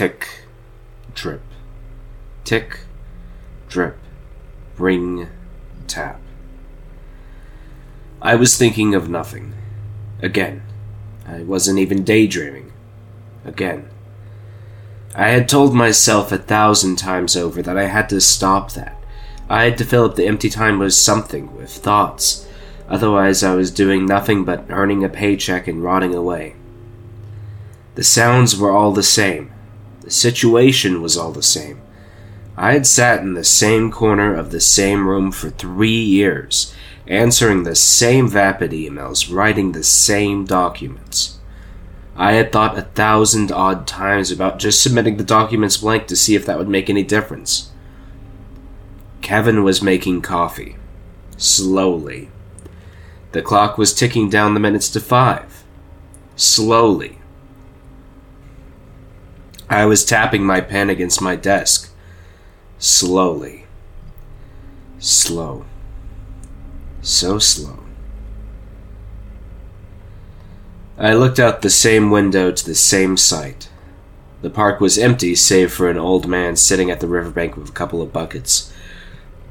Tick, drip. Tick, drip. Ring, tap. I was thinking of nothing. Again. I wasn't even daydreaming. Again. I had told myself a thousand times over that I had to stop that. I had to fill up the empty time with something, with thoughts. Otherwise, I was doing nothing but earning a paycheck and rotting away. The sounds were all the same. The situation was all the same. I had sat in the same corner of the same room for three years, answering the same vapid emails, writing the same documents. I had thought a thousand odd times about just submitting the documents blank to see if that would make any difference. Kevin was making coffee. Slowly. The clock was ticking down the minutes to five. Slowly. I was tapping my pen against my desk. Slowly. Slow. So slow. I looked out the same window to the same sight. The park was empty save for an old man sitting at the riverbank with a couple of buckets.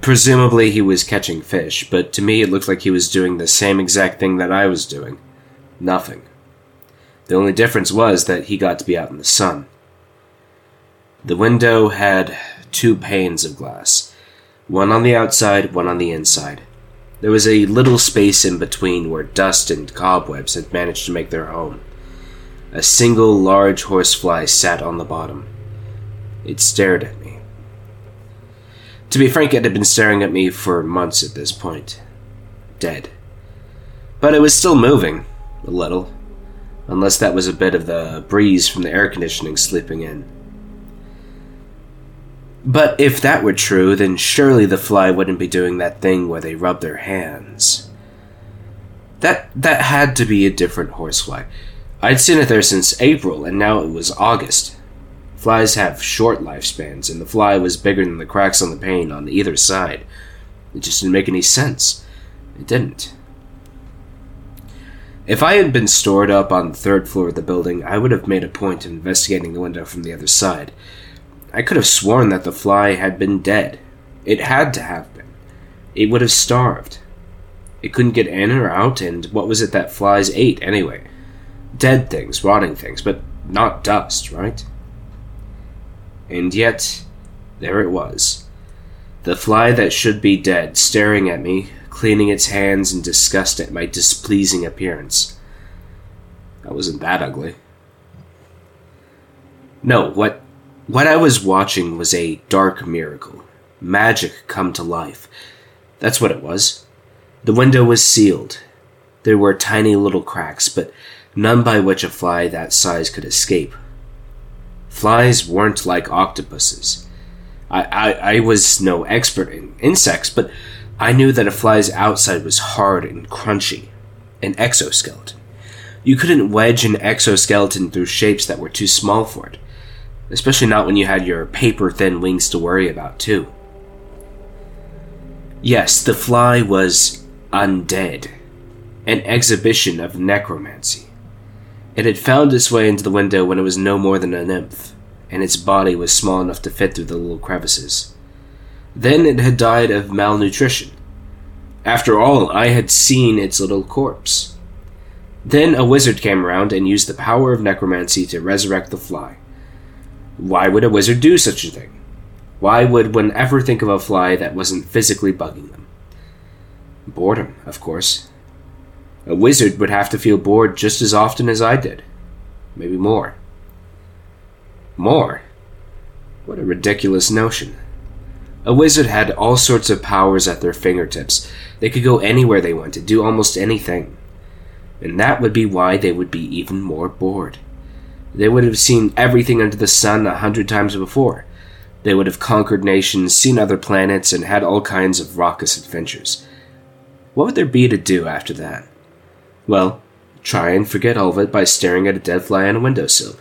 Presumably he was catching fish, but to me it looked like he was doing the same exact thing that I was doing. Nothing. The only difference was that he got to be out in the sun. The window had two panes of glass, one on the outside, one on the inside. There was a little space in between where dust and cobwebs had managed to make their home. A single large horsefly sat on the bottom. It stared at me. To be frank, it had been staring at me for months at this point. Dead. But it was still moving, a little. Unless that was a bit of the breeze from the air conditioning sleeping in. But if that were true, then surely the fly wouldn't be doing that thing where they rub their hands. That that had to be a different horsefly. I'd seen it there since April, and now it was August. Flies have short lifespans, and the fly was bigger than the cracks on the pane on either side. It just didn't make any sense. It didn't. If I had been stored up on the third floor of the building, I would have made a point of investigating the window from the other side. I could have sworn that the fly had been dead. It had to have been. It would have starved. It couldn't get in or out, and what was it that flies ate anyway? Dead things, rotting things, but not dust, right? And yet, there it was. The fly that should be dead, staring at me, cleaning its hands in disgust at my displeasing appearance. I wasn't that ugly. No, what what I was watching was a dark miracle. Magic come to life. That's what it was. The window was sealed. There were tiny little cracks, but none by which a fly that size could escape. Flies weren't like octopuses. I, I, I was no expert in insects, but I knew that a fly's outside was hard and crunchy. An exoskeleton. You couldn't wedge an exoskeleton through shapes that were too small for it especially not when you had your paper thin wings to worry about, too. Yes, the fly was undead, an exhibition of necromancy. It had found its way into the window when it was no more than a nymph, and its body was small enough to fit through the little crevices. Then it had died of malnutrition. After all, I had seen its little corpse. Then a wizard came around and used the power of necromancy to resurrect the fly. Why would a wizard do such a thing? Why would one ever think of a fly that wasn't physically bugging them? Boredom, of course. A wizard would have to feel bored just as often as I did. Maybe more. More? What a ridiculous notion. A wizard had all sorts of powers at their fingertips. They could go anywhere they wanted, do almost anything. And that would be why they would be even more bored. They would have seen everything under the sun a hundred times before. They would have conquered nations, seen other planets, and had all kinds of raucous adventures. What would there be to do after that? Well, try and forget all of it by staring at a dead fly on a windowsill.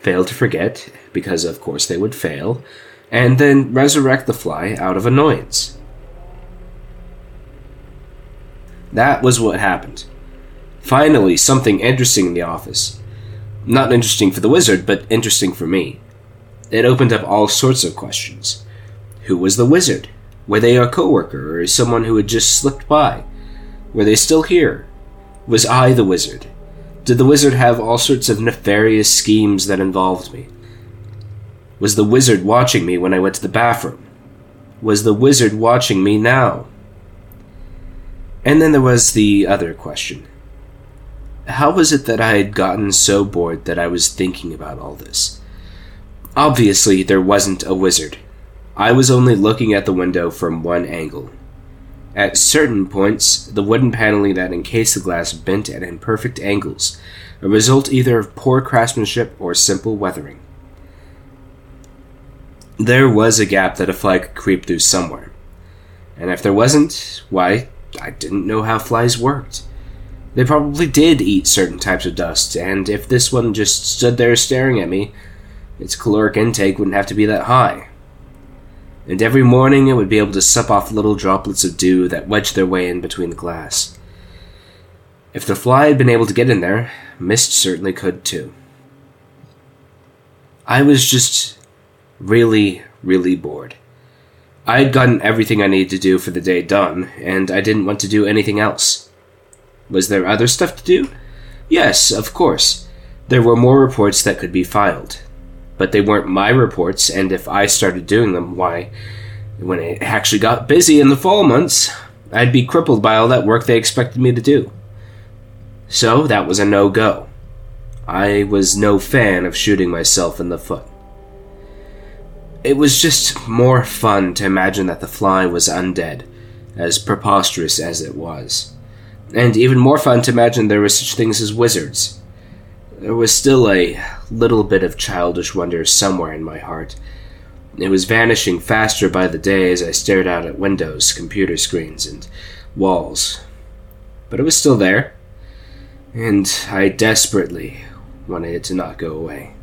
Fail to forget, because of course they would fail, and then resurrect the fly out of annoyance. That was what happened. Finally, something interesting in the office. Not interesting for the wizard, but interesting for me. It opened up all sorts of questions. Who was the wizard? Were they a coworker or someone who had just slipped by? Were they still here? Was I the wizard? Did the wizard have all sorts of nefarious schemes that involved me? Was the wizard watching me when I went to the bathroom? Was the wizard watching me now? And then there was the other question. How was it that I had gotten so bored that I was thinking about all this? Obviously, there wasn't a wizard. I was only looking at the window from one angle. At certain points, the wooden paneling that encased the glass bent at imperfect angles, a result either of poor craftsmanship or simple weathering. There was a gap that a fly could creep through somewhere. And if there wasn't, why, I didn't know how flies worked. They probably did eat certain types of dust, and if this one just stood there staring at me, its caloric intake wouldn't have to be that high. And every morning it would be able to sup off little droplets of dew that wedged their way in between the glass. If the fly had been able to get in there, mist certainly could too. I was just really, really bored. I had gotten everything I needed to do for the day done, and I didn't want to do anything else. Was there other stuff to do? Yes, of course. There were more reports that could be filed. But they weren't my reports, and if I started doing them, why, when it actually got busy in the fall months, I'd be crippled by all that work they expected me to do. So that was a no go. I was no fan of shooting myself in the foot. It was just more fun to imagine that the fly was undead, as preposterous as it was. And even more fun to imagine there were such things as wizards. There was still a little bit of childish wonder somewhere in my heart. It was vanishing faster by the day as I stared out at windows, computer screens, and walls. But it was still there, and I desperately wanted it to not go away.